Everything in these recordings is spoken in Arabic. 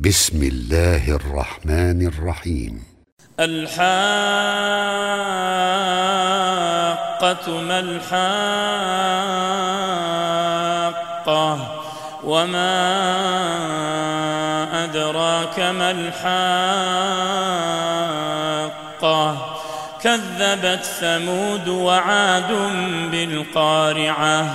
بسم الله الرحمن الرحيم. الحاقة ما الحاقة وما أدراك ما الحاقة. كذبت ثمود وعاد بالقارعة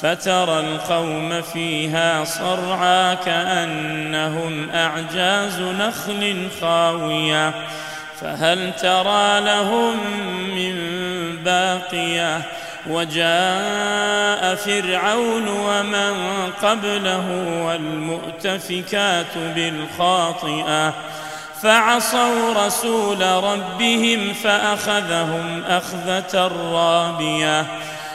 فترى القوم فيها صرعى كأنهم أعجاز نخل خاوية. فهل ترى لهم من باقية؟ وجاء فرعون ومن قبله والمؤتفكات بالخاطئة. فعصوا رسول ربهم فأخذهم أخذة رابية.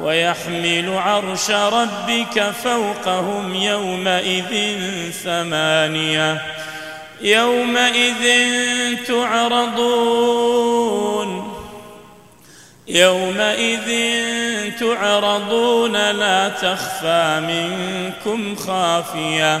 ويحمل عرش ربك فوقهم يومئذ ثمانية. يومئذ تعرضون. يومئذ تعرضون لا تخفى منكم خافية.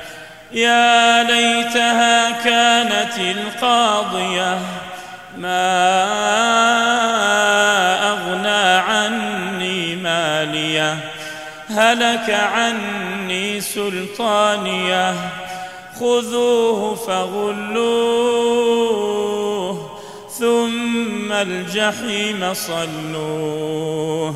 يا ليتها كانت القاضية ما أغنى عني مالية هلك عني سلطانية خذوه فغلوه ثم الجحيم صلوه.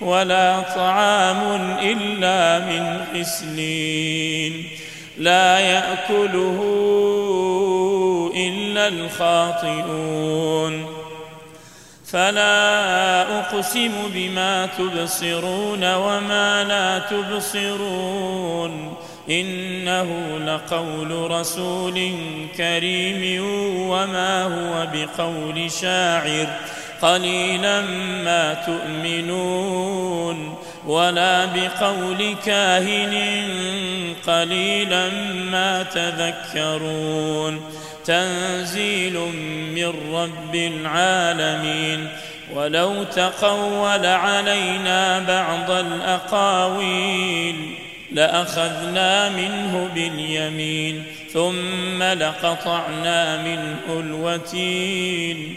ولا طعام إلا من غسلين لا يأكله إلا الخاطئون. فلا أقسم بما تبصرون وما لا تبصرون. إنه لقول رسول كريم وما هو بقول شاعر. قليلا ما تؤمنون ولا بقول كاهن قليلا ما تذكرون تنزيل من رب العالمين ولو تقول علينا بعض الأقاويل لأخذنا منه باليمين ثم لقطعنا منه الوتين